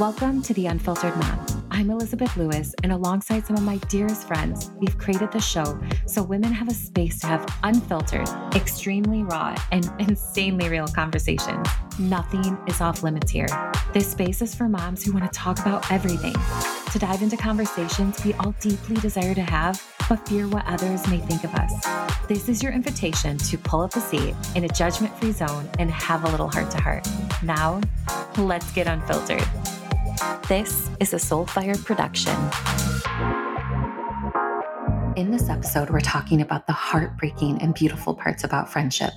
Welcome to The Unfiltered Mom. I'm Elizabeth Lewis, and alongside some of my dearest friends, we've created the show so women have a space to have unfiltered, extremely raw, and insanely real conversations. Nothing is off limits here. This space is for moms who want to talk about everything, to dive into conversations we all deeply desire to have, but fear what others may think of us. This is your invitation to pull up a seat in a judgment free zone and have a little heart to heart. Now, let's get unfiltered. This is a Soulfire production. In this episode, we're talking about the heartbreaking and beautiful parts about friendship.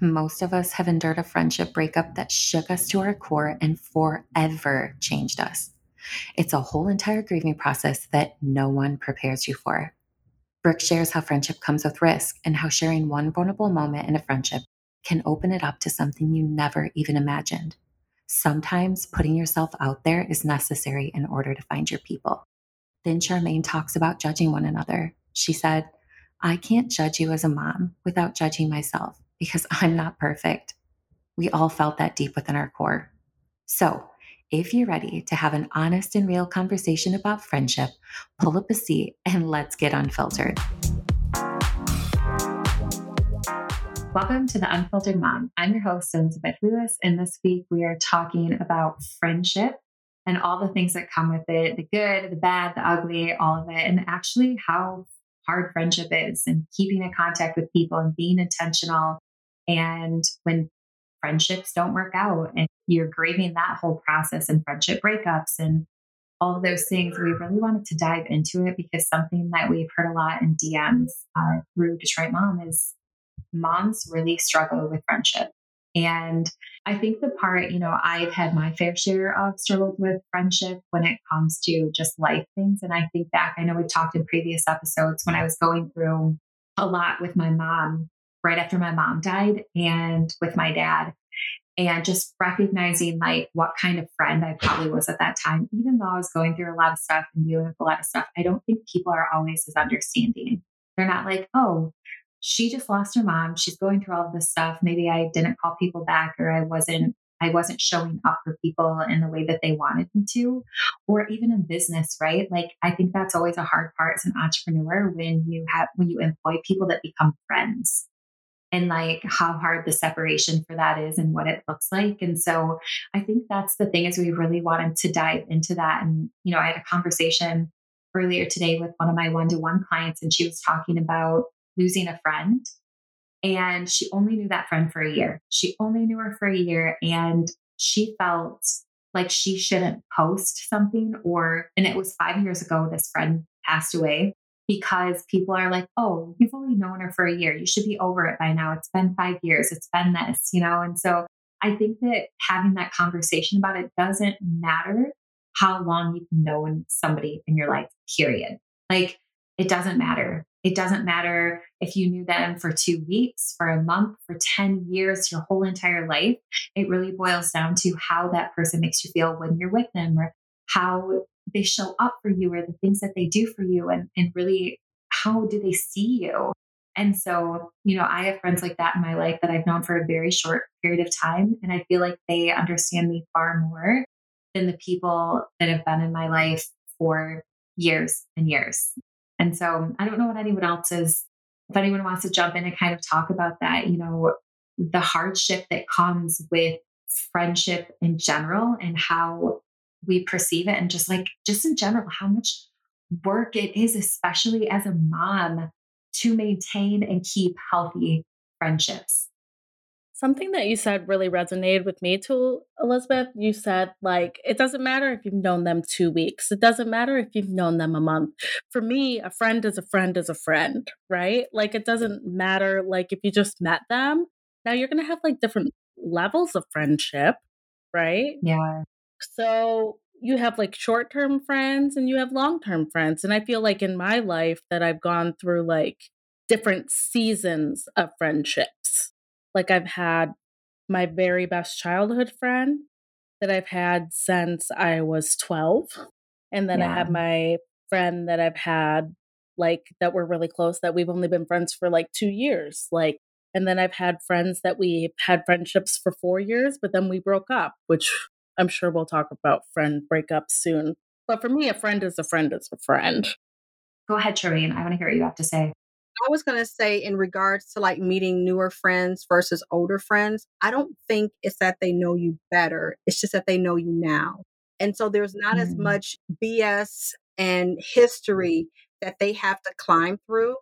Most of us have endured a friendship breakup that shook us to our core and forever changed us. It's a whole entire grieving process that no one prepares you for. Brooke shares how friendship comes with risk and how sharing one vulnerable moment in a friendship can open it up to something you never even imagined. Sometimes putting yourself out there is necessary in order to find your people. Then Charmaine talks about judging one another. She said, I can't judge you as a mom without judging myself because I'm not perfect. We all felt that deep within our core. So, if you're ready to have an honest and real conversation about friendship, pull up a seat and let's get unfiltered. Welcome to the Unfiltered Mom. I'm your host, Elizabeth Lewis, and this week we are talking about friendship and all the things that come with it the good, the bad, the ugly, all of it, and actually how hard friendship is and keeping in contact with people and being intentional. And when friendships don't work out and you're grieving that whole process and friendship breakups and all of those things, we really wanted to dive into it because something that we've heard a lot in DMs uh, through Detroit Mom is moms really struggle with friendship. And I think the part, you know, I've had my fair share of struggles with friendship when it comes to just life things. And I think back, I know we talked in previous episodes when I was going through a lot with my mom right after my mom died and with my dad. And just recognizing like what kind of friend I probably was at that time, even though I was going through a lot of stuff and dealing with a lot of stuff, I don't think people are always as understanding. They're not like, oh, she just lost her mom. She's going through all this stuff. Maybe I didn't call people back or I wasn't I wasn't showing up for people in the way that they wanted me to, or even in business, right? Like I think that's always a hard part as an entrepreneur when you have when you employ people that become friends and like how hard the separation for that is and what it looks like. And so I think that's the thing is we really wanted to dive into that. And, you know, I had a conversation earlier today with one of my one-to-one clients and she was talking about losing a friend. And she only knew that friend for a year. She only knew her for a year. And she felt like she shouldn't post something or, and it was five years ago, this friend passed away because people are like, oh, you've only known her for a year. You should be over it by now. It's been five years. It's been this, you know? And so I think that having that conversation about it doesn't matter how long you've known somebody in your life, period. Like, it doesn't matter. It doesn't matter if you knew them for two weeks, for a month, for 10 years, your whole entire life. It really boils down to how that person makes you feel when you're with them or how they show up for you or the things that they do for you and, and really how do they see you? And so, you know, I have friends like that in my life that I've known for a very short period of time. And I feel like they understand me far more than the people that have been in my life for years and years. And so I don't know what anyone else is, if anyone wants to jump in and kind of talk about that, you know, the hardship that comes with friendship in general and how we perceive it and just like just in general how much work it is especially as a mom to maintain and keep healthy friendships Something that you said really resonated with me too, Elizabeth. You said, like, it doesn't matter if you've known them two weeks, it doesn't matter if you've known them a month. For me, a friend is a friend is a friend, right? Like, it doesn't matter, like, if you just met them. Now you're going to have like different levels of friendship, right? Yeah. So you have like short term friends and you have long term friends. And I feel like in my life that I've gone through like different seasons of friendships. Like I've had my very best childhood friend that I've had since I was 12. And then yeah. I have my friend that I've had like that we're really close that we've only been friends for like 2 years. Like and then I've had friends that we had friendships for 4 years but then we broke up, which I'm sure we'll talk about friend breakups soon. But for me, a friend is a friend is a friend. Go ahead, Shireen. I want to hear what you have to say. I was going to say, in regards to like meeting newer friends versus older friends, I don't think it's that they know you better. It's just that they know you now. And so there's not mm. as much BS and history that they have to climb through.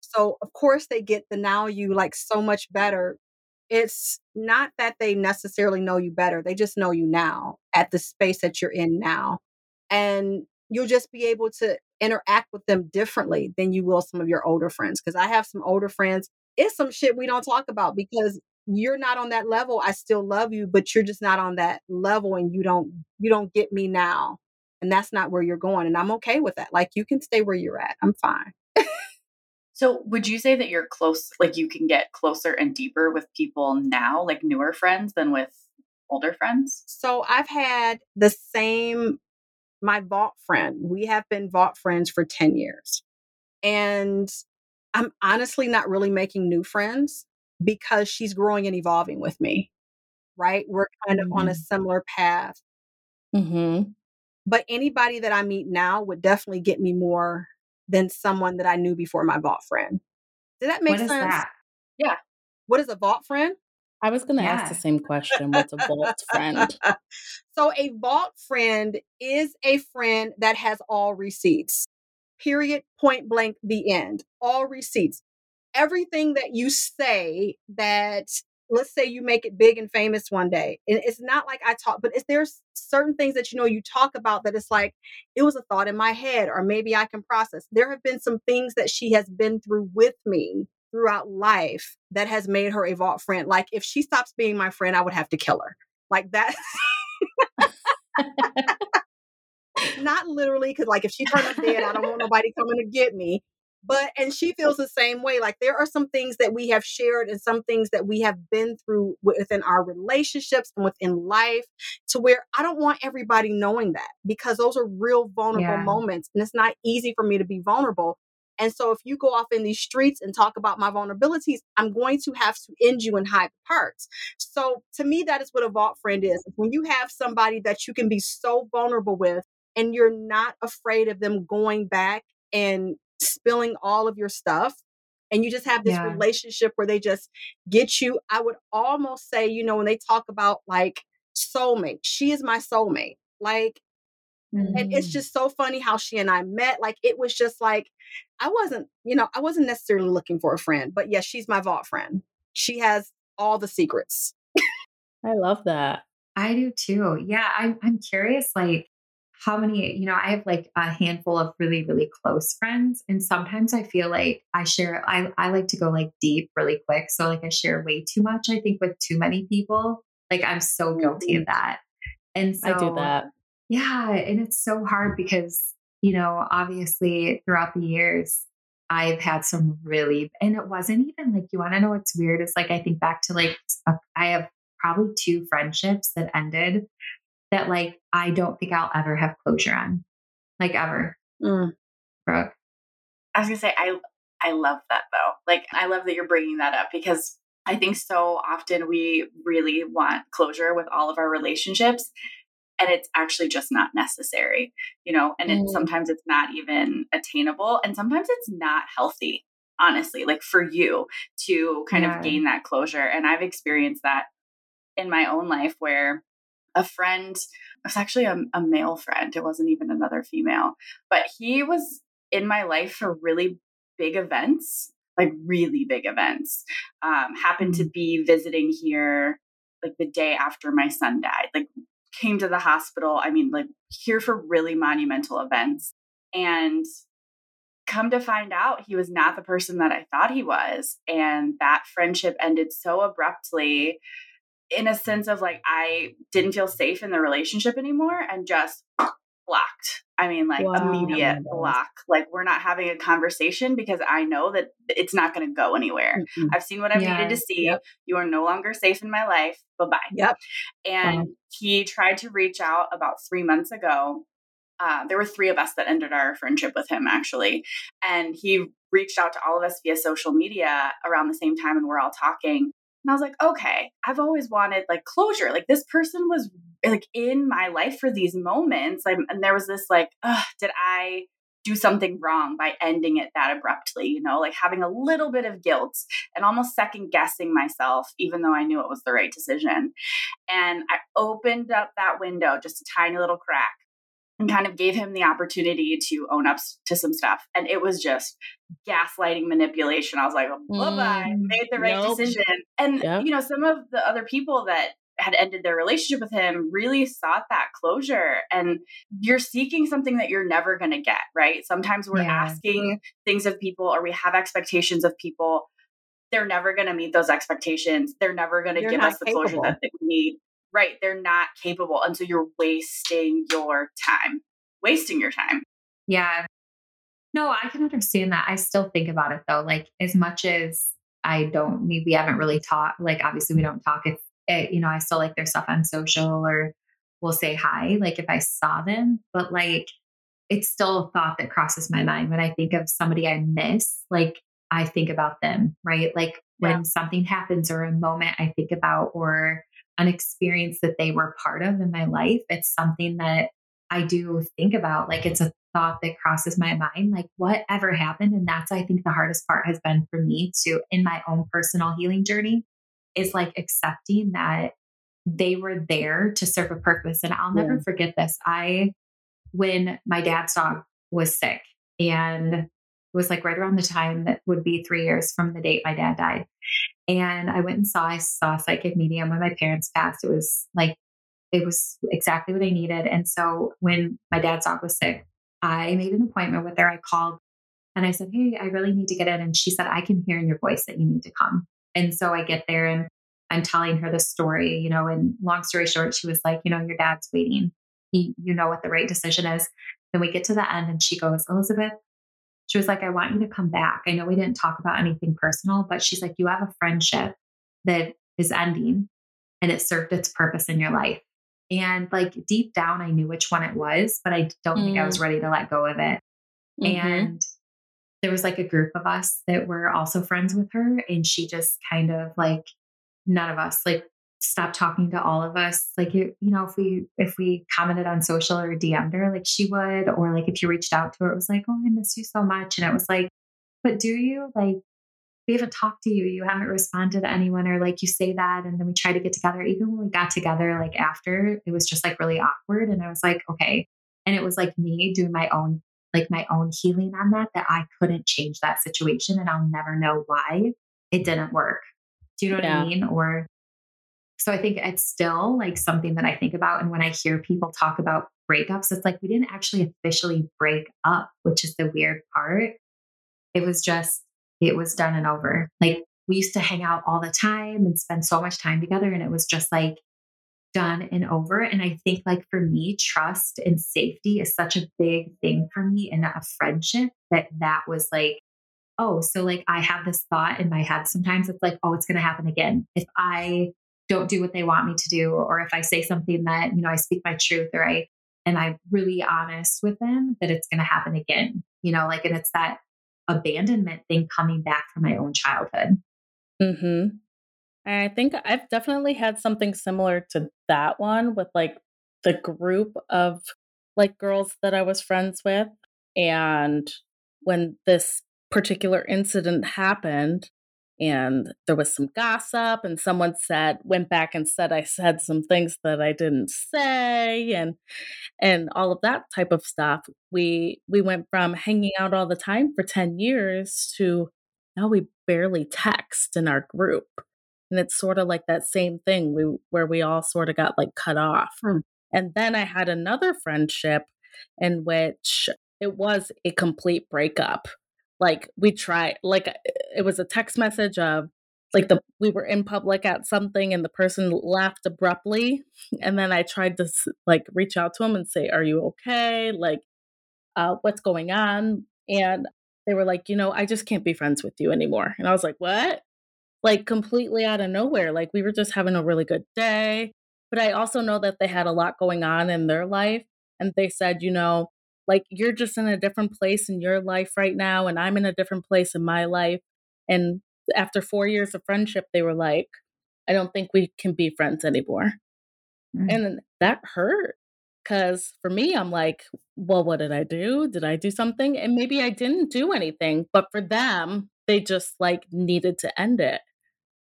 So, of course, they get the now you like so much better. It's not that they necessarily know you better, they just know you now at the space that you're in now. And you'll just be able to interact with them differently than you will some of your older friends. Because I have some older friends, it's some shit we don't talk about because you're not on that level. I still love you, but you're just not on that level and you don't you don't get me now. And that's not where you're going. And I'm okay with that. Like you can stay where you're at. I'm fine. so would you say that you're close like you can get closer and deeper with people now, like newer friends than with older friends? So I've had the same my vault friend. We have been vault friends for 10 years. And I'm honestly not really making new friends because she's growing and evolving with me. Right? We're kind mm-hmm. of on a mm-hmm. similar path. Mm-hmm. But anybody that I meet now would definitely get me more than someone that I knew before my vault friend. Did that make what sense? That? Yeah. What is a vault friend? I was going to yeah. ask the same question. What's a vault friend? So, a vault friend is a friend that has all receipts, period, point blank, the end. All receipts. Everything that you say that, let's say you make it big and famous one day. And it's not like I talk, but if there's certain things that you know you talk about that it's like, it was a thought in my head, or maybe I can process. There have been some things that she has been through with me throughout life that has made her a vault friend. Like if she stops being my friend, I would have to kill her. Like that. Not literally, because like if she turned up dead, I don't want nobody coming to get me. But and she feels the same way. Like there are some things that we have shared and some things that we have been through within our relationships and within life to where I don't want everybody knowing that because those are real vulnerable yeah. moments. And it's not easy for me to be vulnerable. And so if you go off in these streets and talk about my vulnerabilities, I'm going to have to end you in high parts. So to me, that is what a vault friend is. When you have somebody that you can be so vulnerable with and you're not afraid of them going back and spilling all of your stuff and you just have this yeah. relationship where they just get you i would almost say you know when they talk about like soulmate she is my soulmate like mm-hmm. and it's mm. just so funny how she and i met like it was just like I wasn't, you know, I wasn't necessarily looking for a friend, but yes, she's my vault friend. She has all the secrets. I love that. I do too. Yeah, I'm I'm curious like how many, you know, I have like a handful of really, really close friends. And sometimes I feel like I share, I, I like to go like deep really quick. So like I share way too much, I think, with too many people. Like I'm so guilty of mm-hmm. that. And so I do that. Yeah. And it's so hard because you know, obviously throughout the years, I've had some really, and it wasn't even like, you want to know what's weird? It's like, I think back to like, a, I have probably two friendships that ended that like, I don't think I'll ever have closure on, like ever. Mm. Brooke. I was gonna say, I, I love that though. Like, I love that you're bringing that up because I think so often we really want closure with all of our relationships and it's actually just not necessary you know and mm. it, sometimes it's not even attainable and sometimes it's not healthy honestly like for you to kind yeah. of gain that closure and i've experienced that in my own life where a friend it was actually a, a male friend it wasn't even another female but he was in my life for really big events like really big events um, happened to mm. be visiting here like the day after my son died like came to the hospital. I mean, like here for really monumental events. And come to find out, he was not the person that I thought he was. And that friendship ended so abruptly in a sense of like, I didn't feel safe in the relationship anymore and just blocked. I mean, like wow. immediate block. Like we're not having a conversation because I know that it's not going to go anywhere. Mm-hmm. I've seen what I've yeah. needed to see. Yep. You are no longer safe in my life. Bye bye. Yep. And wow. he tried to reach out about three months ago. Uh, there were three of us that ended our friendship with him actually, and he reached out to all of us via social media around the same time, and we're all talking. And I was like, okay, I've always wanted like closure. Like this person was like in my life for these moments. I'm, and there was this like, did I do something wrong by ending it that abruptly, you know, like having a little bit of guilt and almost second guessing myself, even though I knew it was the right decision. And I opened up that window, just a tiny little crack, and kind of gave him the opportunity to own up to some stuff. And it was just gaslighting manipulation. I was like, bye bye, mm, made the right nope. decision. And, yep. you know, some of the other people that had ended their relationship with him really sought that closure. And you're seeking something that you're never going to get, right? Sometimes we're yeah. asking things of people or we have expectations of people. They're never going to meet those expectations. They're never going to give us the capable. closure that we need right they're not capable and so you're wasting your time wasting your time yeah no i can understand that i still think about it though like as much as i don't we haven't really talked like obviously we don't talk if it, you know i still like their stuff on social or we'll say hi like if i saw them but like it's still a thought that crosses my mind when i think of somebody i miss like i think about them right like when something happens or a moment i think about or an experience that they were part of in my life. It's something that I do think about. Like it's a thought that crosses my mind, like whatever happened. And that's, I think, the hardest part has been for me to, in my own personal healing journey, is like accepting that they were there to serve a purpose. And I'll never yeah. forget this. I, when my dad's dog was sick and it was like right around the time that would be three years from the date my dad died. And I went and saw, I saw a psychic medium when my parents passed. It was like, it was exactly what I needed. And so when my dad's dog was sick, I made an appointment with her. I called and I said, Hey, I really need to get in. And she said, I can hear in your voice that you need to come. And so I get there and I'm telling her the story, you know, and long story short, she was like, you know, your dad's waiting. He, you know what the right decision is. Then we get to the end and she goes, Elizabeth, she was like, I want you to come back. I know we didn't talk about anything personal, but she's like, you have a friendship that is ending and it served its purpose in your life. And like deep down, I knew which one it was, but I don't mm. think I was mm. ready to let go of it. Mm-hmm. And there was like a group of us that were also friends with her. And she just kind of like, none of us, like stopped talking to all of us. Like you, you know if we if we commented on social or dm'd her like she would or like if you reached out to her it was like oh i miss you so much. And it was like but do you? Like we haven't talked to you. You haven't responded to anyone or like you say that and then we try to get together. Even when we got together like after it was just like really awkward and i was like okay. And it was like me doing my own like my own healing on that that i couldn't change that situation and i'll never know why it didn't work do you know yeah. what i mean or so I think it's still like something that I think about. And when I hear people talk about breakups, it's like we didn't actually officially break up, which is the weird part. It was just, it was done and over. Like we used to hang out all the time and spend so much time together. And it was just like done and over. And I think, like, for me, trust and safety is such a big thing for me in a friendship that that was like, oh, so like I have this thought in my head sometimes. It's like, oh, it's going to happen again. If I don't do what they want me to do or if i say something that you know i speak my truth or i and i'm really honest with them that it's going to happen again you know like and it's that abandonment thing coming back from my own childhood hmm i think i've definitely had something similar to that one with like the group of like girls that i was friends with. And when this particular incident happened and there was some gossip and someone said went back and said i said some things that i didn't say and and all of that type of stuff we we went from hanging out all the time for 10 years to now we barely text in our group and it's sort of like that same thing we, where we all sort of got like cut off. Mm. and then i had another friendship in which it was a complete breakup. Like we tried like it was a text message of like the we were in public at something and the person laughed abruptly and then i tried to like reach out to him and say are you okay? Like uh what's going on? And they were like you know i just can't be friends with you anymore. And i was like what like completely out of nowhere like we were just having a really good day but i also know that they had a lot going on in their life and they said you know like you're just in a different place in your life right now and i'm in a different place in my life and after four years of friendship they were like i don't think we can be friends anymore mm-hmm. and that hurt. Because for me, I'm like, well, what did I do? Did I do something? And maybe I didn't do anything. But for them, they just like needed to end it.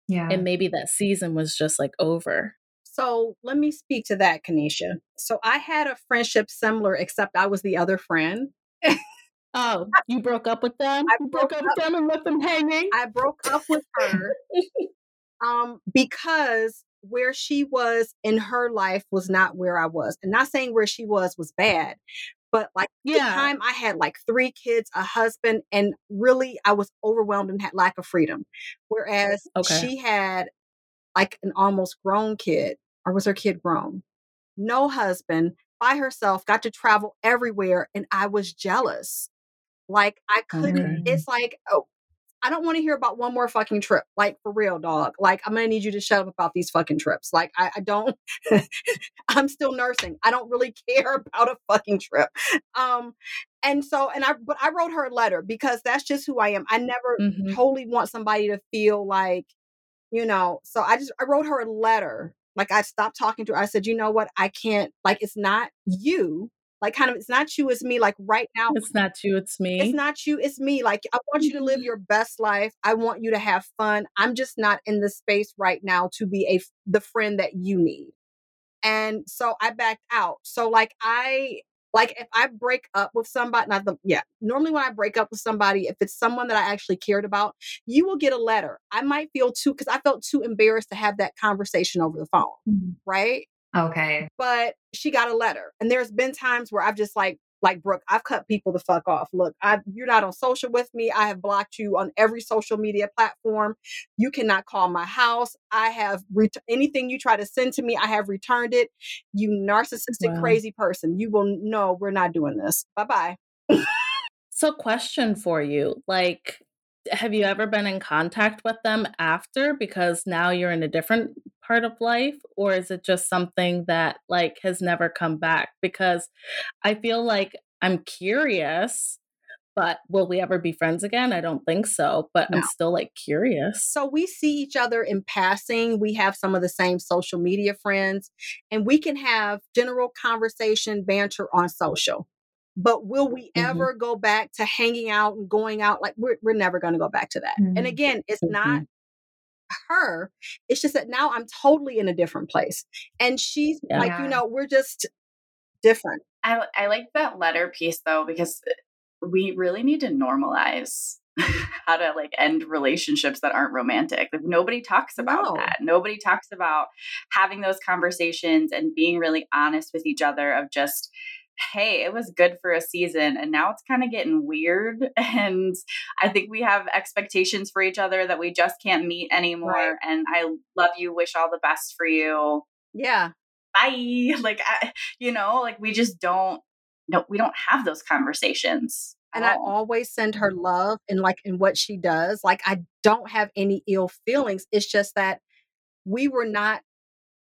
Yeah. And maybe that season was just like over. So let me speak to that, Kenisha. So I had a friendship similar, except I was the other friend. Oh, you broke up with them? I you broke, broke up with them and left them hanging? I broke up with her um, because where she was in her life was not where I was. And not saying where she was was bad, but like at the Yeah. time I had like three kids, a husband, and really I was overwhelmed and had lack of freedom. Whereas Okay. she had like an almost grown kid, or was her kid grown? No husband, by herself, got to travel everywhere, and I was jealous. Like I couldn't. Okay. It's like, oh, I don't want to hear about one more fucking trip. Like for real, dog. Like I'm gonna need you to shut up about these fucking trips. Like I, I don't. I'm still nursing. I don't really care about a fucking trip. Um, and so, and I, but I wrote her a letter because that's just who I am. I never Mhm. totally want somebody to feel like, you know. So I just I wrote her a letter. Like I stopped talking to her. I said, you know what? I can't. Like it's not you. Like kind of, it's not you. It's me. Like right now, It's not you, it's me. it's not you, it's me. Like, I want you to live Mhm. your best life. I want you to have fun. I'm just not in the space right now to be a the friend that you need. And so I backed out. So like I like if I break up with somebody, not the yeah, normally when I break up with somebody, if it's someone that I actually cared about, you will get a letter. I might feel too because I felt too embarrassed to have that conversation over the phone, Mhm. right? Okay. but she got a letter. And there's been times where I've just like, like Brooke, I've cut people the fuck off. Look, I you're not on social with me. I have blocked you on every social media platform. You cannot call my house. I have ret- anything you try to send to me. I have returned it. You narcissistic, Wow. crazy person. You will know we're not doing this. Bye bye. So, question for you like, have you ever been in contact with them after because now you're in a different part of life? Or is it just something that like has never come back? Because I feel like I'm curious, but will we ever be friends again? I don't think so, but I'm still like curious. So we see each other in passing. We have some of the same social media friends, and we can have general conversation, banter on social. But will we Mhm. ever go back to hanging out and going out? Like we're we're never going to go back to that. And Mhm. again, it's not her. It's just that now I'm totally in a different place, and she's Yeah. like, you know, we're just different. I I like that letter piece though because we really need to normalize how to like end relationships that aren't romantic. Like nobody talks about No. that. Nobody talks about having those conversations and being really honest with each other of just hey, it was good for a season and now it's kind of getting weird and I think we have expectations for each other that we just can't meet anymore Right. and I love you, wish all the best for you Yeah, bye like I, you know like we just don't no we don't have those conversations and I always send her love and like in what she does. Like I don't have any ill feelings. It's just that we were not,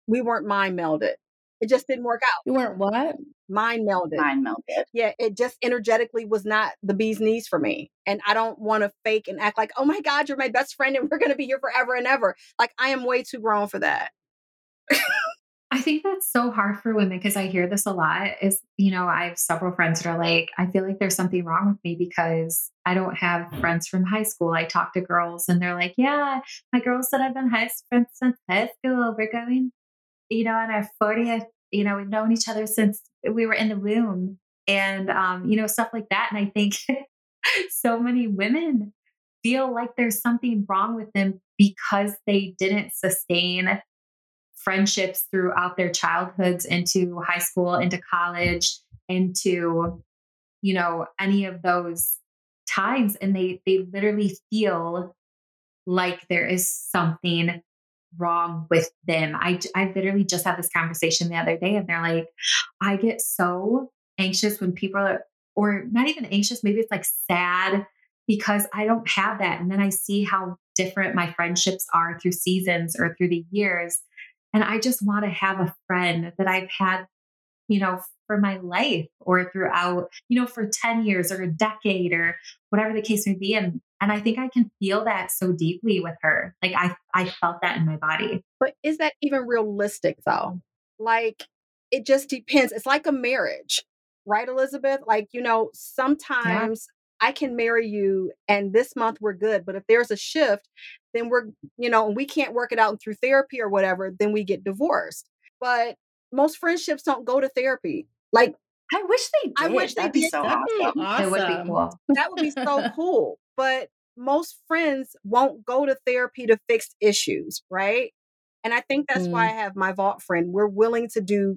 we weren't mind melded. It just didn't work out. You weren't what? Mind melded. mind melted Yeah, it just energetically was not the bee's knees for me. And I don't want to fake and act like, oh my God, you're my best friend and we're going to be here forever and ever. Like I am way too grown for that. I think that's so hard for women because I hear this a lot. Is, you know, I have several friends that are like, I feel like there's something wrong with me because I don't have friends from high school. I talk to girls and they're like, yeah, my girls said I've been high friends since high school, we're going, you know, on our 40th, you know, we've known each other since we were in the womb and, um, you know, stuff like that. And I think so many women feel like there's something wrong with them because they didn't sustain friendships throughout their childhoods into high school, into college, into you know any of those times and they they literally feel like there is something wrong with them. I I literally just had this conversation the other day and they're like I get so anxious when people are or not even anxious, maybe it's like sad because I don't have that and then I see how different my friendships are through seasons or through the years and I just want to have a friend that I've had, you know, for my life or throughout, you know, for 10 years or a decade or whatever the case may be. And and I think I can feel that so deeply with her. Like I I felt that in my body. But is that even realistic though? Like it just depends. It's like a marriage, right, Elizabeth? Like, you know, sometimes yeah. I can marry you and this month we're good. But if there's a shift, then we're, you know, and we can't work it out through therapy or whatever, then we get divorced. But most friendships don't go to therapy. Like, I wish they did. I wish That'd they did. So awesome. awesome. It would be cool. That would be so cool. But most friends won't go to therapy to fix issues, right? And I think that's mm. why I have my vault friend. We're willing to do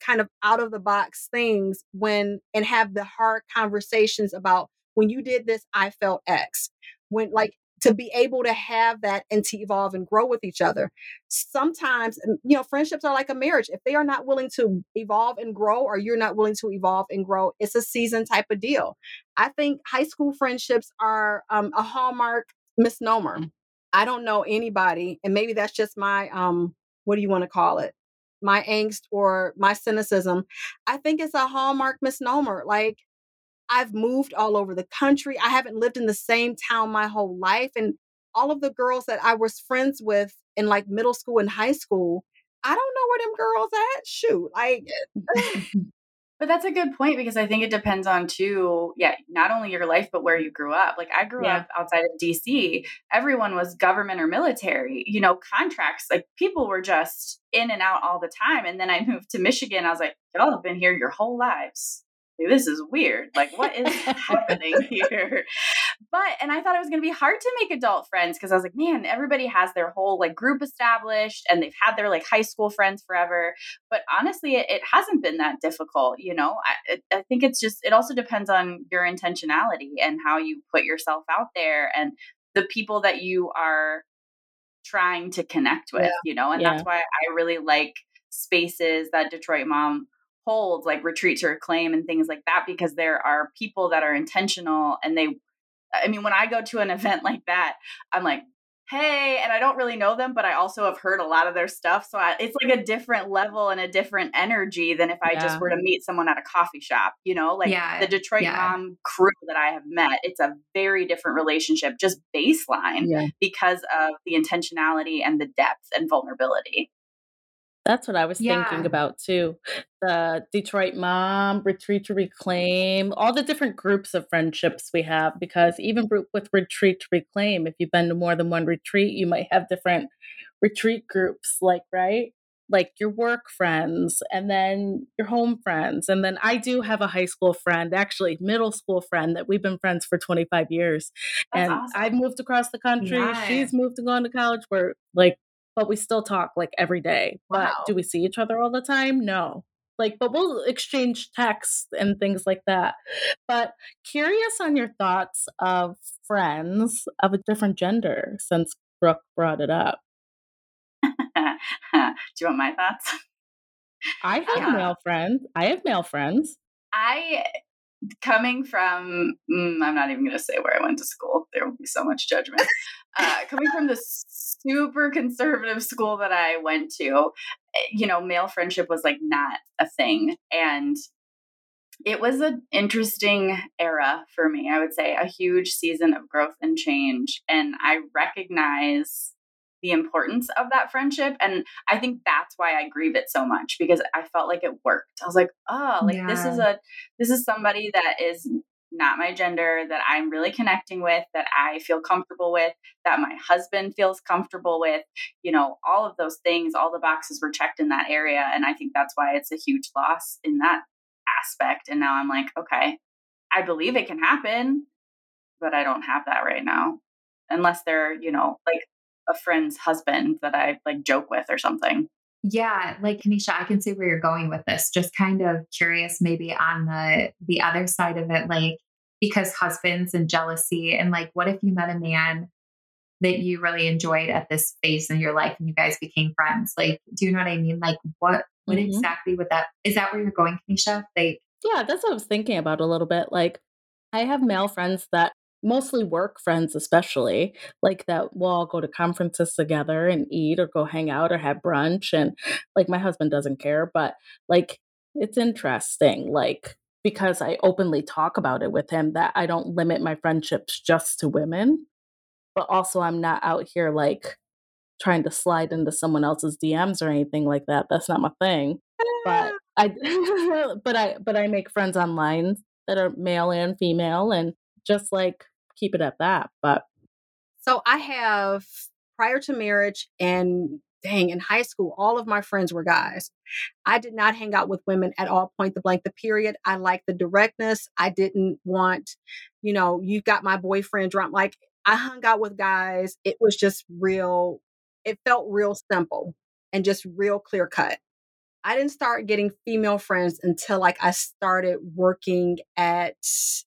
kind of out of the box things when and have the hard conversations about when you did this, I felt X. When like to be able to have that and to evolve and grow with each other. Sometimes, you know, friendships are like a marriage. If they are not willing to evolve and grow, or you're not willing to evolve and grow, it's a season type of deal. I think high school friendships are um, a hallmark misnomer. I don't know anybody, and maybe that's just my um, what do you want to call it? My angst or my cynicism. I think it's a hallmark misnomer. Like I've moved all over the country. I haven't lived in the same town my whole life. And all of the girls that I was friends with in like middle school and high school, I don't know where them girls at. Shoot. Like But that's a good point because I think it depends on too, yeah, not only your life, but where you grew up. Like I grew yeah. up outside of DC. Everyone was government or military, you know, contracts. Like people were just in and out all the time. And then I moved to Michigan. I was like, y'all have been here your whole lives this is weird. Like, what is happening here? But, and I thought it was going to be hard to make adult friends because I was like, man, everybody has their whole like group established and they've had their like high school friends forever. But honestly, it, it hasn't been that difficult. You know, I, it, I think it's just, it also depends on your intentionality and how you put yourself out there and the people that you are trying to connect with, yeah. you know, and yeah. that's why I really like spaces that Detroit Mom holds like retreat to reclaim and things like that because there are people that are intentional and they i mean when i go to an event like that i'm like hey and i don't really know them but i also have heard a lot of their stuff so I, it's like a different level and a different energy than if i yeah. just were to meet someone at a coffee shop you know like yeah. the detroit yeah. mom crew that i have met it's a very different relationship just baseline because of the intentionality and the depth and vulnerability that's what I was yeah. thinking about too. The Detroit Mom, Retreat to Reclaim, all the different groups of friendships we have. Because even with Retreat to Reclaim, if you've been to more than one retreat, you might have different retreat groups, like, right? Like your work friends and then your home friends. And then I do have a high school friend, actually, middle school friend that we've been friends for 25 years. That's and awesome. I've moved across the country. Nice. She's moved and gone to college. We're like but we still talk like every day. Wow. But do we see each other all the time? No. Like, but we'll exchange texts and things like that. But curious on your thoughts of friends of a different gender since Brooke brought it up. do you want my thoughts? I have yeah. male friends. I have male friends. I coming from mm, i'm not even going to say where i went to school there will be so much judgment uh, coming from the super conservative school that i went to eh, you know male friendship was like not a thing and it was an interesting era for me i would say a huge season of growth and change and i recognize the importance of that friendship. And I think that's why I grieve it so much because I felt like it worked. I was like, oh, like yeah. this is a this is somebody that is not my gender that I'm really connecting with, that I feel comfortable with, that my husband feels comfortable with, you know, all of those things, all the boxes were checked in that area. And I think that's why it's a huge loss in that aspect. And now I'm like, okay, I believe it can happen, but I don't have that right now. Unless they're, you know, like a friend's husband that I like joke with or something. Yeah, like Kenisha, I can see where you're going with this. Just kind of curious, maybe on the the other side of it, like because husbands and jealousy, and like, what if you met a man that you really enjoyed at this phase in your life and you guys became friends? Like, do you know what I mean? Like, what what mm-hmm. exactly would that is that where you're going, Kenisha? Like, yeah, that's what I was thinking about a little bit. Like, I have male friends that mostly work friends especially like that we'll all go to conferences together and eat or go hang out or have brunch and like my husband doesn't care but like it's interesting like because i openly talk about it with him that i don't limit my friendships just to women but also i'm not out here like trying to slide into someone else's dms or anything like that that's not my thing but ah. I but I but I make friends online that are male and female and just like keep it at that. But so I have prior to marriage and dang, in high school, all of my friends were guys. I did not hang out with women at all, point the blank, the period. I liked the directness. I didn't want, you know, you got my boyfriend drunk. Like I hung out with guys. It was just real, it felt real simple and just real clear cut. I didn't start getting female friends until like I started working at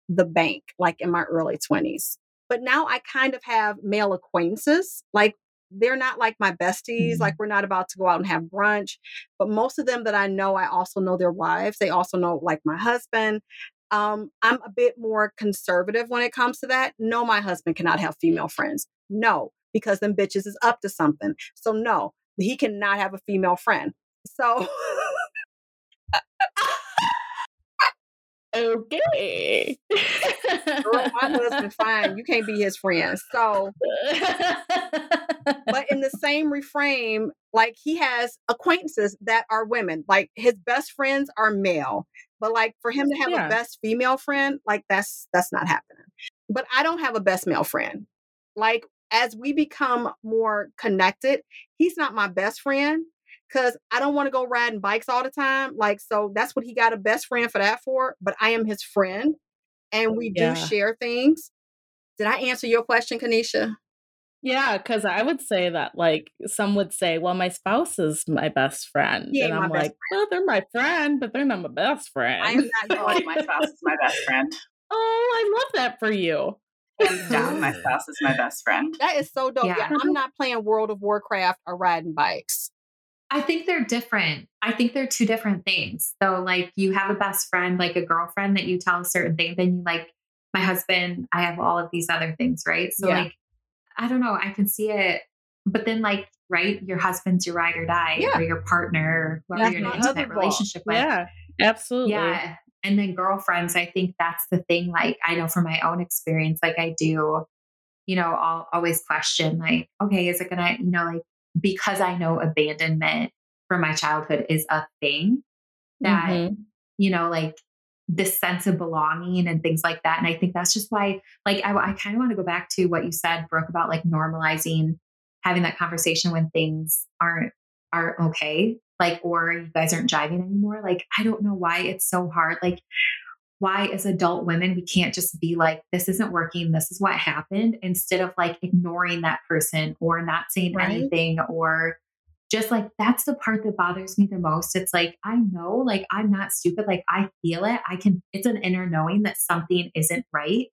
the bank, like in my early 20s. But now I kind of have male acquaintances. Like they're not like my besties. Mm-hmm. Like we're not about to go out and have brunch. But most of them that I know, I also know their wives. They also know like my husband. Um, I'm a bit more conservative when it comes to that. No, my husband cannot have female friends. No, because them bitches is up to something. So no, he cannot have a female friend. So okay. Girl, my husband fine. You can't be his friend. So but in the same reframe, like he has acquaintances that are women. Like his best friends are male. But like for him to have yeah. a best female friend, like that's that's not happening. But I don't have a best male friend. Like as we become more connected, he's not my best friend because I don't want to go riding bikes all the time. Like, so that's what he got a best friend for that for. But I am his friend and we yeah. do share things. Did I answer your question, Kenisha? Yeah, because I would say that, like, some would say, well, my spouse is my best friend. and I'm like, well, they're my friend, but they're not my best friend. I am not oh, my spouse is my best friend. Oh, I love that for you. Hands down, my spouse is my best friend. That is so dope. Yeah. yeah, I'm not playing World of Warcraft or riding bikes. I think they're different. I think they're two different things. So, like, you have a best friend, like a girlfriend that you tell a certain thing, then you like, my husband, I have all of these other things, right? So, yeah. like, I don't know, I can see it. But then, like, right, your husband's your ride or die, yeah. or your partner, whoever you're in an intimate relationship with. Yeah, absolutely. Yeah. And then girlfriends, I think that's the thing. Like, I know from my own experience, like, I do, you know, I'll always question, like, okay, is it gonna, you know, like, because I know abandonment from my childhood is a thing that, mm-hmm. you know, like this sense of belonging and things like that. And I think that's just why, like, I, I kind of want to go back to what you said, Brooke, about like normalizing having that conversation when things aren't aren't okay like or you guys aren't jiving anymore like i don't know why it's so hard like why as adult women we can't just be like this isn't working this is what happened instead of like ignoring that person or not saying right. anything or just like that's the part that bothers me the most. It's like i know like i'm not stupid like i feel it. I can it's an inner knowing that something isn't right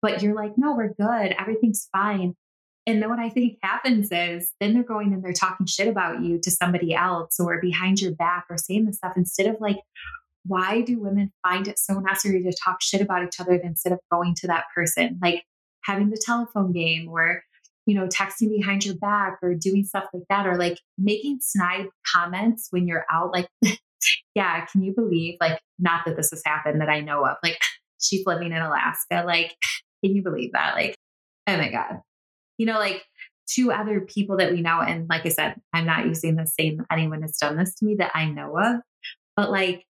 but you're like no we're good. Everything's fine. And then what I think happens is then they're going and they're talking shit about you to somebody else or behind your back or saying this stuff instead of like why do women find it so necessary to talk shit about each other instead of going to that person? Like having the telephone game or, you know, texting behind your back or doing stuff like that or like making snide comments when you're out. Like, yeah, can you believe, like, not that this has happened that I know of, like, she's living in Alaska. Like, can you believe that? Like, oh my God. You know, like, two other people that we know. And like I said, I'm not using the same anyone has done this to me that I know of, but like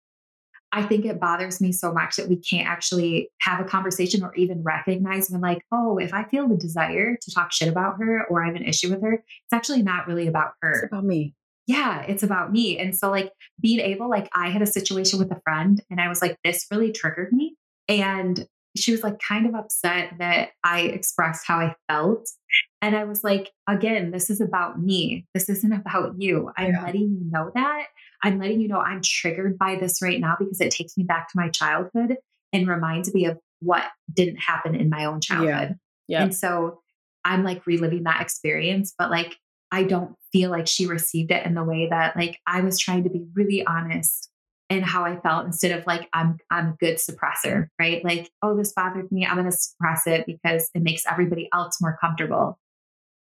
I think it bothers me so much that we can't actually have a conversation or even recognize when, like, oh, if I feel the desire to talk shit about her or I have an issue with her, it's actually not really about her. It's about me. Yeah, it's about me. And so, like, being able, like, I had a situation with a friend and I was like, this really triggered me. And she was like kind of upset that I expressed how I felt. And I was like, again, this is about me. This isn't about you. I'm yeah. letting you know that. I'm letting you know I'm triggered by this right now because it takes me back to my childhood and reminds me of what didn't happen in my own childhood. Yeah. yeah. And so I'm like reliving that experience, but like I don't feel like she received it in the way that like I was trying to be really honest and how I felt instead of like I'm I'm a good suppressor, right? Like, oh, this bothered me. I'm gonna suppress it because it makes everybody else more comfortable.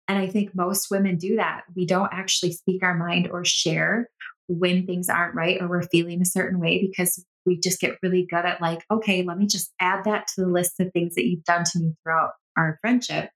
And I think most women do that. We don't actually speak our mind or share when things aren't right or we're feeling a certain way because we just get really good at like, okay, let me just add that to the list of things that you've done to me throughout our friendship.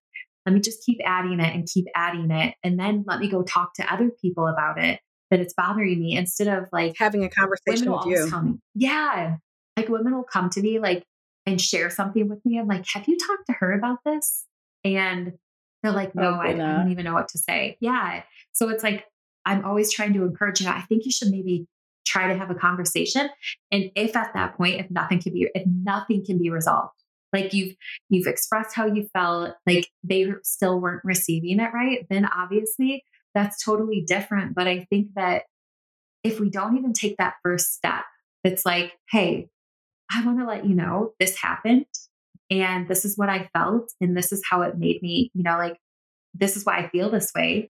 Let me just keep adding it and keep adding it. And then let me go talk to other people about it. that it's bothering me instead of like having a conversation with you. Me, yeah. Like women will come to me like and share something with me. I'm like, have you talked to her about this? And they're like, no, I, I, don't even know what to say. Yeah. So it's like, I'm always trying to encourage you. I think you should maybe try to have a conversation. And if at that point, if nothing can be, if nothing can be resolved, like you've you've expressed how you felt like they still weren't receiving it right then obviously that's totally different but i think that if we don't even take that first step it's like hey i want to let you know this happened and this is what i felt and this is how it made me you know like this is why i feel this way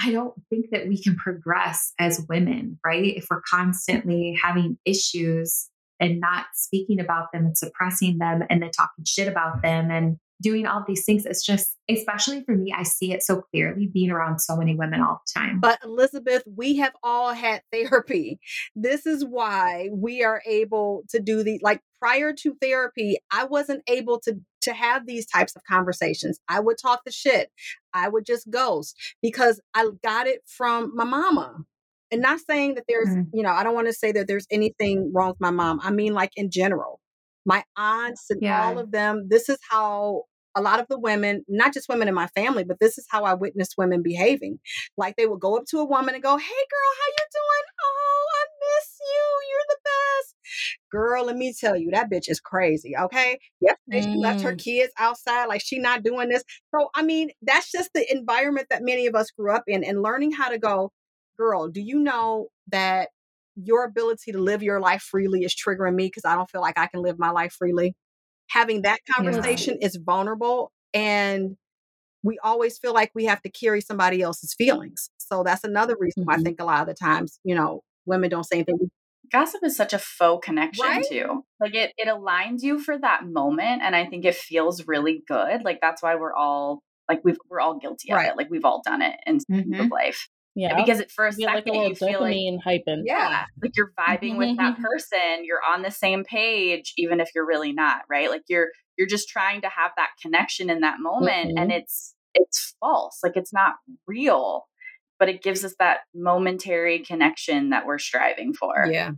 I don't think that we can progress as women, right? If we're constantly having issues and not speaking about them and suppressing them and then talking shit about them and doing all these things. It's just, especially for me, I see it so clearly being around so many women all the time. But Elizabeth, we have all had therapy. This is why we are able to do the like prior to therapy, I wasn't able to to have these types of conversations. I would talk the shit. I would just ghost because I got it from my mama and not saying that there's mm-hmm. you know i don't want to say that there's anything wrong with my mom i mean like in general my aunts and yeah. all of them this is how a lot of the women not just women in my family but this is how i witnessed women behaving like they would go up to a woman and go hey girl how you doing oh i miss you you're the best girl let me tell you that bitch is crazy okay yesterday mm. she left her mm. kids outside like she not doing this so i mean that's just the environment that many of us grew up in and learning how to go girl, do you know that your ability to live your life freely is triggering me because I don't feel like I can live my life freely? Having that conversation yeah. is vulnerable and we always feel like we have to carry somebody else's feelings. So that's another reason why I mm-hmm. think a lot of the times, you know, women don't say anything. Gossip is such a faux connection right? too. Like it it aligns you for that moment and I think it feels really good. Like that's why we're all like we've we're all guilty of right. it. Like we've all done it in mm-hmm. of life. Yeah. Because at first like a you feel like hyping. Yeah. Like you're vibing with that mm-hmm. person. You're on the same page, even if you're really not, right? Like you're you're just trying to have that connection in that moment. Mm-hmm. And it's it's false. Like it's not real. But it gives us that momentary connection that we're striving for. Yeah.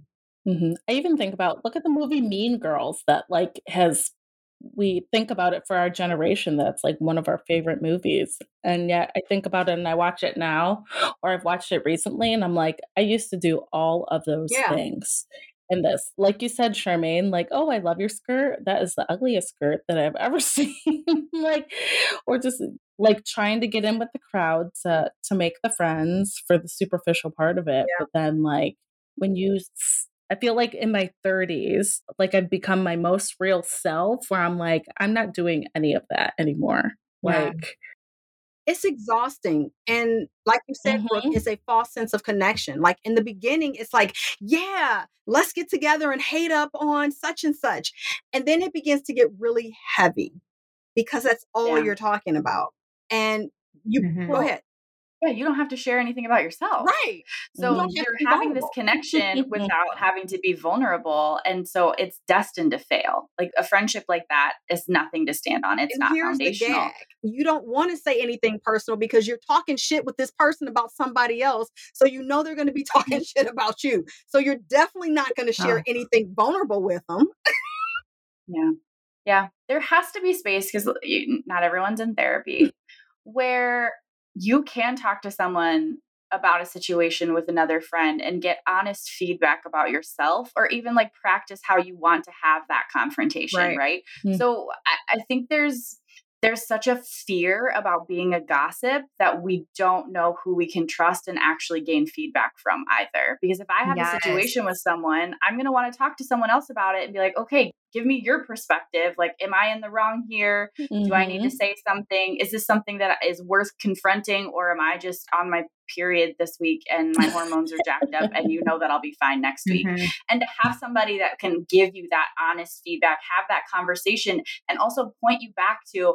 Mm-hmm. I even think about look at the movie Mean Girls that like has we think about it for our generation that's like one of our favorite movies and yet i think about it and i watch it now or i've watched it recently and i'm like i used to do all of those yeah. things in this like you said charmaine like oh i love your skirt that is the ugliest skirt that i've ever seen like or just like trying to get in with the crowd to to make the friends for the superficial part of it yeah. but then like when you I feel like in my 30s, like I've become my most real self where I'm like, I'm not doing any of that anymore. Yeah. Like, it's exhausting. And like you said, mm-hmm. Brooke, it's a false sense of connection. Like in the beginning, it's like, yeah, let's get together and hate up on such and such. And then it begins to get really heavy because that's all yeah. you're talking about. And you mm-hmm. go ahead yeah, you don't have to share anything about yourself. Right. So you are having this connection without having to be vulnerable. And so it's destined to fail. Like a friendship like that is nothing to stand on. It's and not foundational. You don't want to say anything personal because you're talking shit with this person about somebody else. So you know they're going to be talking shit about you. So you're definitely not going to share oh. anything vulnerable with them. yeah. Yeah. There has to be space because not everyone's in therapy where you can talk to someone about a situation with another friend and get honest feedback about yourself or even like practice how you want to have that confrontation right, right? Mm-hmm. so I, I think there's there's such a fear about being a gossip that we don't know who we can trust and actually gain feedback from either. Because if I have yes. a situation with someone, I'm going to want to talk to someone else about it and be like, okay, give me your perspective. Like, am I in the wrong here? Mm-hmm. Do I need to mm-hmm. say something? Is this something that is worth confronting, or am I just on my period this week and my hormones are jacked up and you know that I'll be fine next week? Mm-hmm. And to have somebody that can give you that honest feedback, have that conversation, and also point you back to,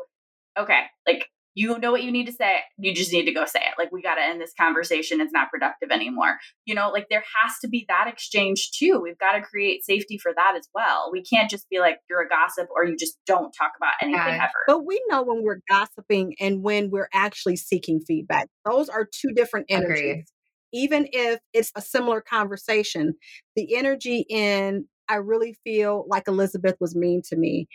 okay, like you know what you need to say. You just need to go say it. Like, we got to end this conversation. It's not productive anymore. You know, like there has to be that exchange too. We've got to create safety for that as well. We can't just be like, you're a gossip or you just don't talk about anything ever. But we know when we're gossiping and when we're actually seeking feedback. Those are two different energies. Agreed even if it's a similar conversation, the energy in I really feel like Elizabeth was mean to me.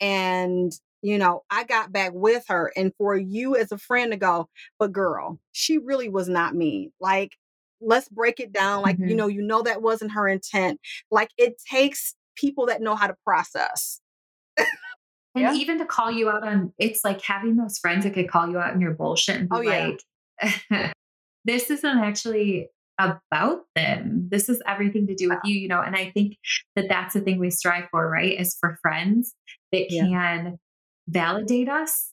And, you know, I got back with her. And for you as a friend to go, but girl, she really was not mean. Like, let's break it down. Like, mm-hmm. you know, you know that wasn't her intent. Like, it takes people that know how to process. and yeah. even to call you out on it's like having those friends that could call you out on your bullshit and be oh, like, yeah. this isn't actually about them. This is everything to do with you, you know. And I think that that's the thing we strive for, right? Is for friends that yeah. can validate us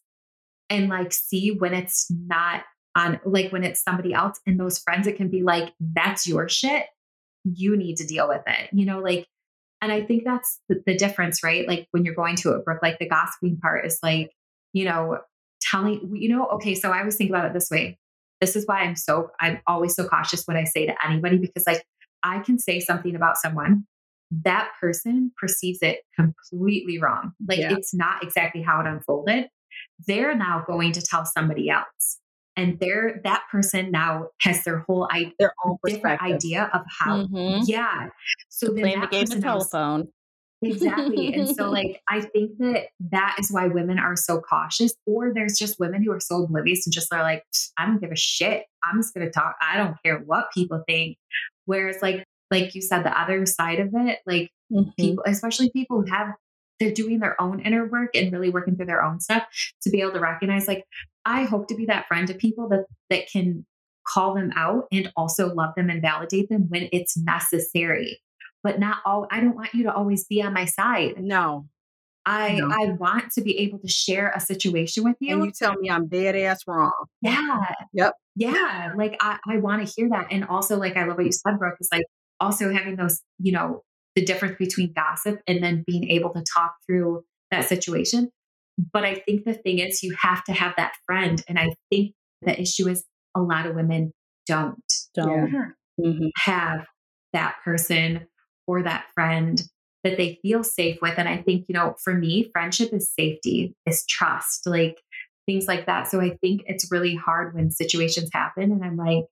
and like see when it's not on, like when it's somebody else, and those friends it can be like, that's your shit. You need to deal with it, you know, like. And I think that's the, the difference, right? Like when you're going to a Brooke, like the gossiping part is like, you know, telling, you know, okay, so I always think about it this way this is why I'm so, I'm always so cautious when I say to anybody because, like, I can say something about someone, that person perceives it completely wrong. Like, yeah. it's not exactly how it unfolded. They're now going to tell somebody else. And they're that person now has their whole I- their own different idea of how, mm-hmm. yeah. So then playing the game of telephone. Exactly. and so, like, I think that that is why women are so cautious, or there's just women who are so oblivious and just are like, I don't give a shit. I'm just going to talk. I don't care what people think. Whereas, like, like you said, the other side of it, like mm-hmm. people, especially people who have, they're doing their own inner work and really working through their own stuff to be able to recognize, like, I hope to be that friend to people that that can call them out and also love them and validate them when it's necessary but not all I don't want you to always be on my side. No. I no. I want to be able to share a situation with you. And you tell me I'm dead ass wrong. Yeah. Yep. Yeah. Like I, I want to hear that. And also like I love what you said, Brooke, is like also having those, you know, the difference between gossip and then being able to talk through that situation. But I think the thing is you have to have that friend. And I think the issue is a lot of women don't, don't mm-hmm. have that person or that friend that they feel safe with. And I think, you know, for me, friendship is safety, is trust, like things like that. So I think it's really hard when situations happen and I'm like,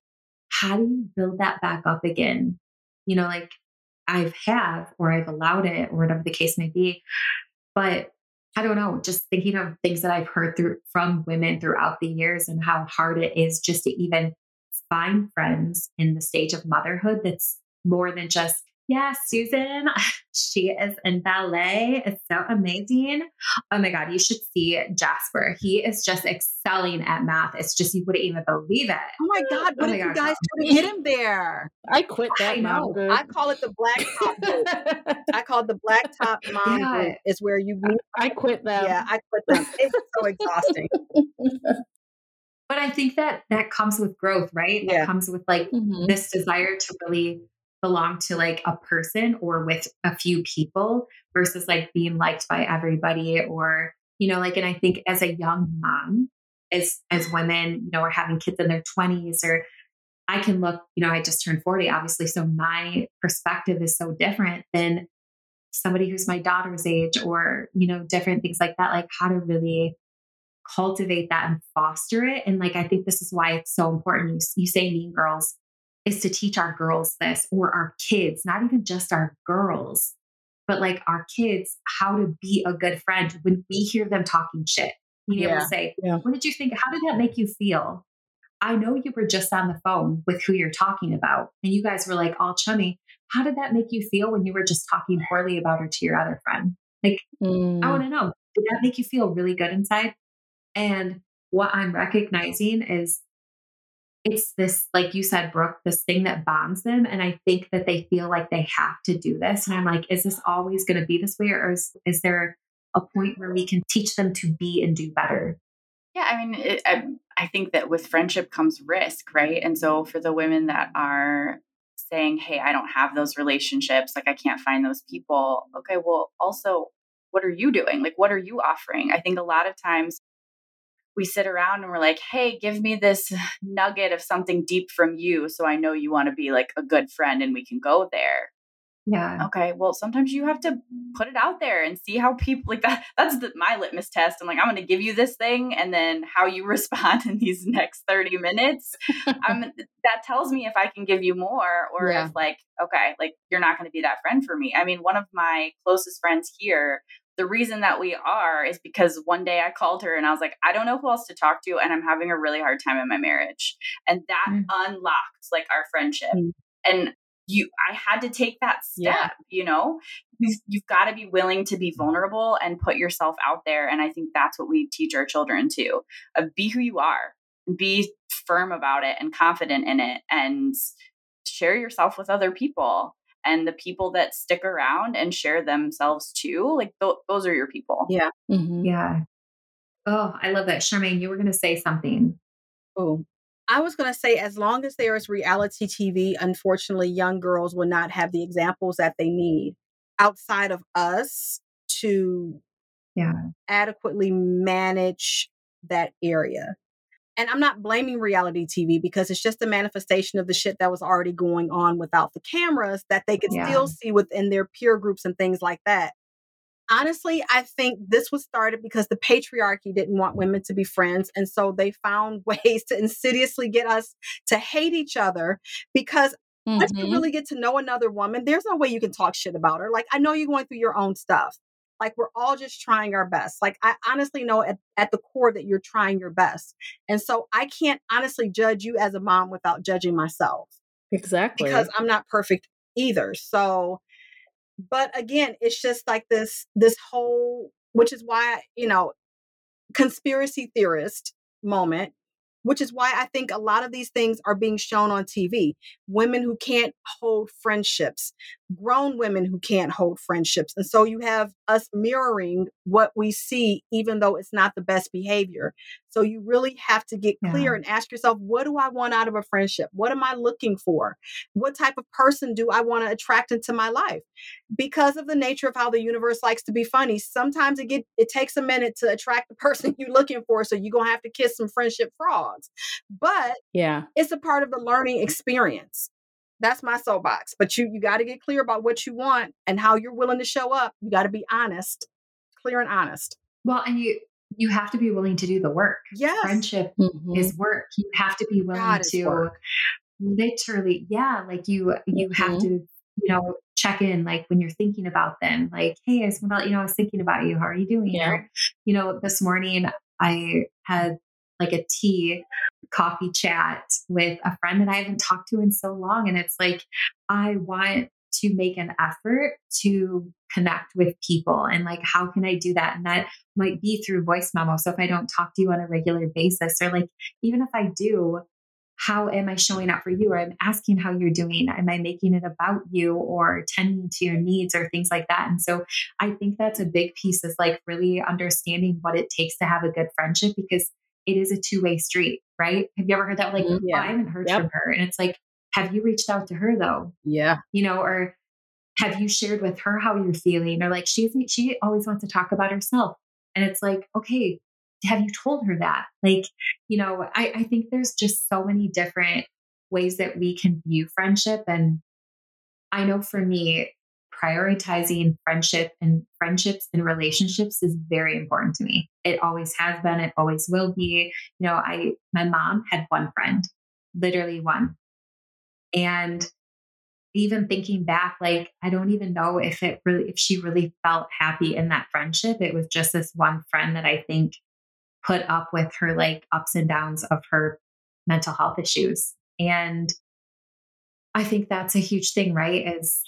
how do you build that back up again? You know, like I've have or I've allowed it or whatever the case may be. But I don't know, just thinking of things that I've heard through from women throughout the years and how hard it is just to even find friends in the stage of motherhood that's more than just yeah, Susan, she is in ballet. It's so amazing. Oh my God, you should see Jasper. He is just excelling at math. It's just, you wouldn't even believe it. Oh my God, what oh you guys trying to get him there? I quit that I know. I call it the black top. I call it the black top mom yeah. group. Is where you meet. I quit them. Yeah, I quit them. It's so exhausting. But I think that that comes with growth, right? That yeah. comes with like mm-hmm. this desire to really belong to like a person or with a few people versus like being liked by everybody or you know like and i think as a young mom as as women you know are having kids in their 20s or i can look you know i just turned 40 obviously so my perspective is so different than somebody who's my daughter's age or you know different things like that like how to really cultivate that and foster it and like i think this is why it's so important. You, you say mean girls is to teach our girls this or our kids, not even just our girls, but like our kids, how to be a good friend when we hear them talking shit. Being yeah. able to say, yeah. What did you think? How did that make you feel? I know you were just on the phone with who you're talking about, and you guys were like all chummy. How did that make you feel when you were just talking poorly about her to your other friend? Like, mm. I want to know, did that make you feel really good inside? And what I'm recognizing is it's this, like you said, Brooke, this thing that bonds them. And I think that they feel like they have to do this. And I'm like, is this always going to be this way? Or is, is there a point where we can teach them to be and do better? Yeah, I mean, it, I, I think that with friendship comes risk, right? And so for the women that are saying, hey, I don't have those relationships, like I can't find those people, okay, well, also, what are you doing? Like, what are you offering? I think a lot of times we sit around and we're like, hey, give me this nugget of something deep from you so I know you want to be like a good friend and we can go there. Yeah. Okay. Well, sometimes you have to put it out there and see how people like that. That's the, my litmus test. I'm like, I'm going to give you this thing, and then how you respond in these next 30 minutes. Um, I'm that tells me if I can give you more, or yeah. if like, okay, like you're not going to be that friend for me. I mean, one of my closest friends here. The reason that we are is because one day I called her and I was like, I don't know who else to talk to, and I'm having a really hard time in my marriage. And that mm. unlocked like our friendship. Mm. And you i had to take that step yeah. you know you've got to be willing to be vulnerable and put yourself out there and i think that's what we teach our children too uh, be who you are be firm about it and confident in it and share yourself with other people and the people that stick around and share themselves too like th- those are your people yeah mm-hmm. yeah oh i love that charmaine you were going to say something oh I was going to say, as long as there is reality TV, unfortunately, young girls will not have the examples that they need outside of us to yeah. adequately manage that area. And I'm not blaming reality TV because it's just a manifestation of the shit that was already going on without the cameras that they could yeah. still see within their peer groups and things like that honestly, I think this was started because the patriarchy didn't want women to be friends. And so they found ways to insidiously get us to hate each other because mm-hmm. once you mm-hmm. really get to know another woman, there's no way you can talk shit about her. Like, I know you're going through your own stuff. Like, we're all just trying our best. Like, I honestly know at, at the core that you're trying your best. And so I can't honestly judge you as a mom without judging myself. Exactly. Because I'm not perfect either. So, but again it's just like this this whole which is why you know conspiracy theorist moment which is why I think a lot of these things are being shown on TV. Women who can't hold friendships, grown women who can't hold friendships. And so you have us mirroring what we see, even though it's not the best behavior. So you really have to get clear yeah. and ask yourself, what do I want out of a friendship? What am I looking for? What type of person do I want to attract into my life? Because of the nature of how the universe likes to be funny, sometimes it get it takes a minute to attract the person you're looking for. So you're gonna have to kiss some friendship frogs. But yeah, it's a part of the learning experience that's my soapbox. But you you got to get clear about what you want and how you're willing to show up. You got to be honest, clear and honest. Well, and you you have to be willing to do the work. Yes. Friendship mm-hmm. is work. You have to be willing to work. literally, yeah, like you you mm-hmm. have to, you know, check in like when you're thinking about them, like, hey, I was about, you know, I was thinking about you. How are you doing? Yeah. Or, you know, this morning I had like a tea coffee chat with a friend that I haven't talked to in so long. And it's like, I want to make an effort to connect with people and like how can i do that? And that might be through voice memo so if i don't talk to you on a regular basis or like even if i do how am i showing up for you? Or i'm asking how you're doing. Am i making it about you or tending to your needs or things like that? And so i think that's a big piece is like really understanding what it takes to have a good friendship because it is a two-way street right? Have you ever heard that like mm-hmm. yeah. oh, i haven't heard yep. from her. And it's like have you reached out to her though yeah you know or have you shared with her how you're feeling or like she's she always wants to talk about herself and it's like okay have you told her that like you know I, I think there's just so many different ways that we can view friendship and i know for me prioritizing friendship and friendships and relationships is very important to me. It always has been, it always will be. You know, I my mom had one friend, literally one. And even thinking back, like I don't even know if it really if she really felt happy in that friendship. It was just this one friend that I think put up with her like ups and downs of her mental health issues. And I think that's a huge thing, right? Is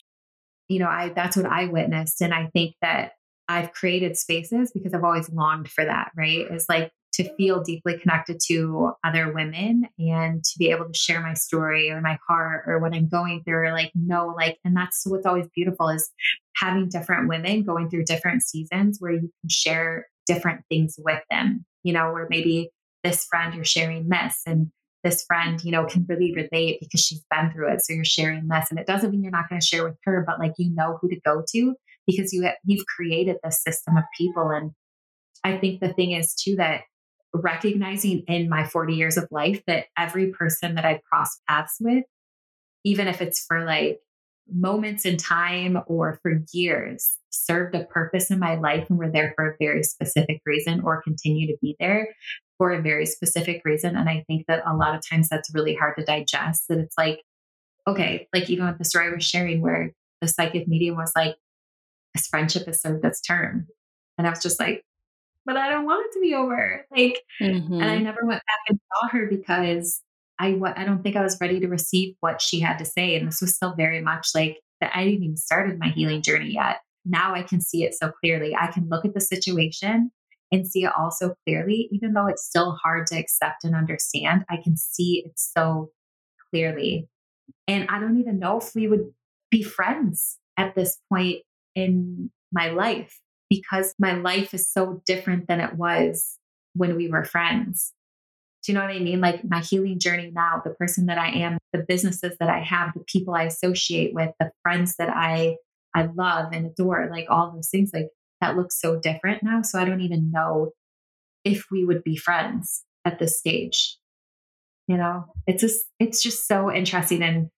you know, I that's what I witnessed. And I think that I've created spaces because I've always longed for that, right? Is like to feel deeply connected to other women and to be able to share my story or my heart or what I'm going through, or like no like, and that's what's always beautiful is having different women going through different seasons where you can share different things with them, you know, where maybe this friend you're sharing this and this friend, you know, can really relate because she's been through it. So you're sharing this. And it doesn't mean you're not going to share with her, but like you know who to go to because you have, you've created this system of people. And I think the thing is too that recognizing in my 40 years of life that every person that I've crossed paths with, even if it's for like moments in time or for years served a purpose in my life and were there for a very specific reason or continue to be there for a very specific reason. And I think that a lot of times that's really hard to digest. That it's like, okay, like even with the story I was sharing where the psychic medium was like, this friendship has served its term. And I was just like, but I don't want it to be over. Like, mm-hmm. and I mm-hmm. never went back and saw her because I, I don't think I was ready to receive what she had to say. And this was still very much like that I didn't even started my healing journey yet. Now I can see it so clearly. I can look at the situation and see it all so clearly, even though it's still hard to accept and understand. I can see it so clearly. And I don't even know if we would be friends at this point in my life because my life is so different than it was when we were friends. Do you know what I mean? Like my healing journey now, the person that I am, the businesses that I have, the people I associate with, the friends that I I love and adore, like all those things, like that looks so different now. So I don't even know if we would be friends at this stage. You know, it's just it's just so interesting and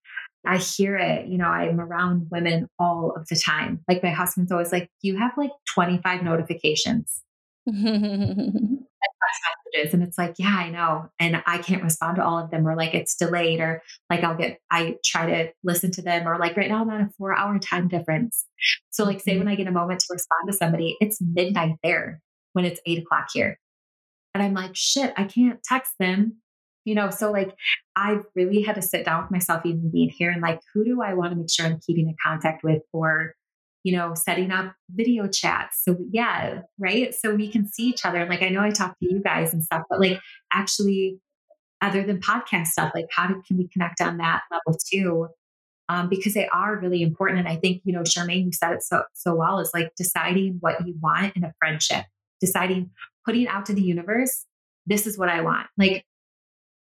I hear it, you know, I'm around women all of the time. Like my husband's always like, you have like 25 notifications. messages. And it's like, yeah, I know. And I can't respond to all of them, or like it's delayed, or like I'll get, I try to listen to them, or like right now I'm on a four hour time difference. So, like, say mm-hmm. when I get a moment to respond to somebody, it's midnight there when it's eight o'clock here. And I'm like, shit, I can't text them you know so like i've really had to sit down with myself even being here and like who do i want to make sure i'm keeping in contact with or you know setting up video chats? So yeah right? So we can see each other like i know i talk to you guys and stuff but like actually other than podcast stuff like how can we connect on that level too? Um, because they are really important and i think you know charmaine you said it so so well is like deciding what you want in a friendship deciding putting out to the universe this is what i want. Like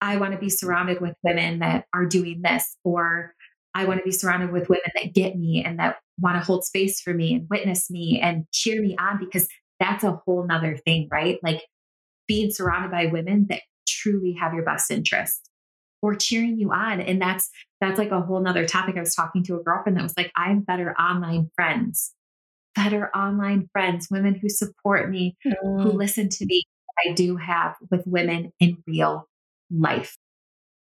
I want to be surrounded with women that are doing this, or I want to be surrounded with women that get me and that want to hold space for me and witness me and cheer me on because that's a whole nother thing, right? Like being surrounded by women that truly have your best interest or cheering you on. And that's that's like a whole nother topic. I was talking to a girlfriend that was like, I'm better online friends, better online friends, women who support me, mm. who listen to me. I do have with women in real life.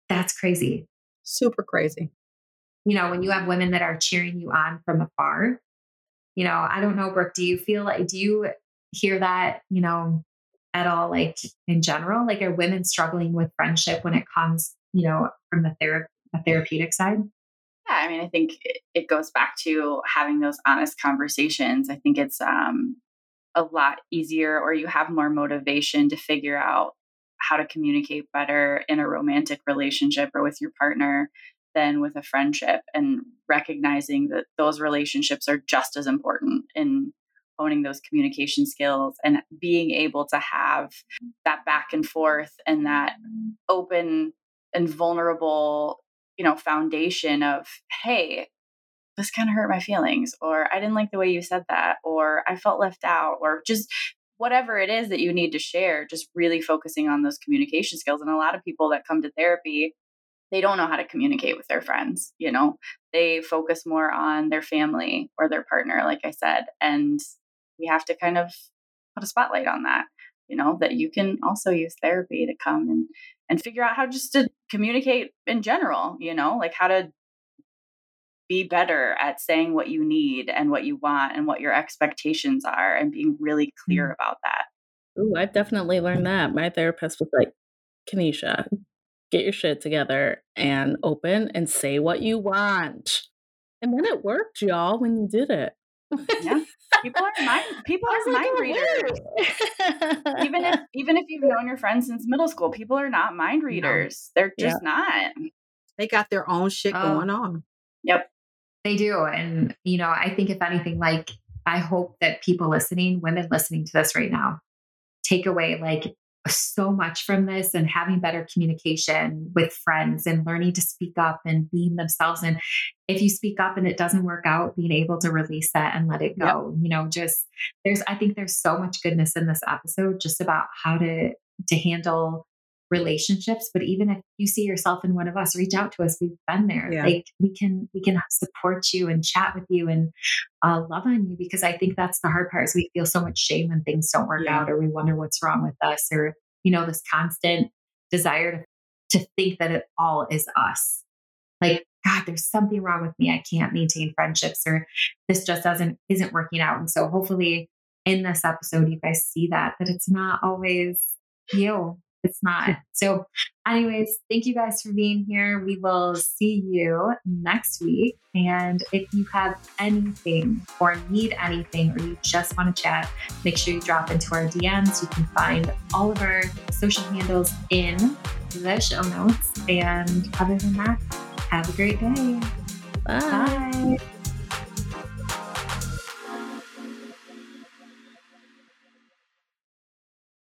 That's crazy. Super crazy. You know, when you have women that are cheering you on from afar, you know, I don't know, Brooke, do you feel like, do you hear that, you know, at all, like in general? Like, are women struggling with friendship when it comes, you know, from the, thera- the therapeutic side? Yeah, I mean, I think it goes back to having those honest conversations. I think it's um, a lot easier, or you have more motivation to figure out how to communicate better in a romantic relationship or with your partner than with a friendship and recognizing that those relationships are just as important in honing those communication skills and being able to have that back and forth and that open and vulnerable you know foundation of hey this kind of hurt my feelings or i didn't like the way you said that or i felt left out or just whatever it is that you need to share, just really focusing on those communication skills. And a lot of people that come to therapy, they don't know how to communicate with their friends, you know, they focus more on their family or their partner, like I said. And we have to kind of put a spotlight on that, you know, that you can also use therapy to come and and figure out how just to communicate in general, you know, like how to be better at saying what you need and what you want and what your expectations are and being really clear mm. about that. Ooh, I've definitely learned that. My therapist was like, Kenisha, get your shit together and open and say what you want. And then it worked, y'all, when you did it. yeah. People are mind people are mind readers. even if even if you've known your friends since middle school, people are not mind readers. No. They're just yeah. not. They got their own shit oh. going on. Yep. They do. And, you know, I think if anything, like, I hope that people listening, women listening to this right now, take away like so much from this and having better communication with friends and learning to speak up and being themselves. And if you speak up and it doesn't work out, being able to release that and let it go. Yep. You know, just there's, I think there's so much goodness in this episode just about how to, to handle relationships but even if you see yourself in one of us reach out to us. We've been there. Yeah. like we can we can support you and chat with you and uh, love on you because i think that's the hard part is we feel so much shame when things don't work yeah. out or we wonder what's wrong with us or you know this constant desire to, to think that it all is us. Like god there's something wrong with me. I can't maintain friendships or this just doesn't isn't working out. And so hopefully in this episode you guys see that that it's not always you it's not. So, anyways, thank you guys for being here. We will see you next week. And if you have anything or need anything, or you just want to chat, make sure you drop into our DMs. You can find all of our social handles in the show notes. And other than that, have a great day. Bye. Bye.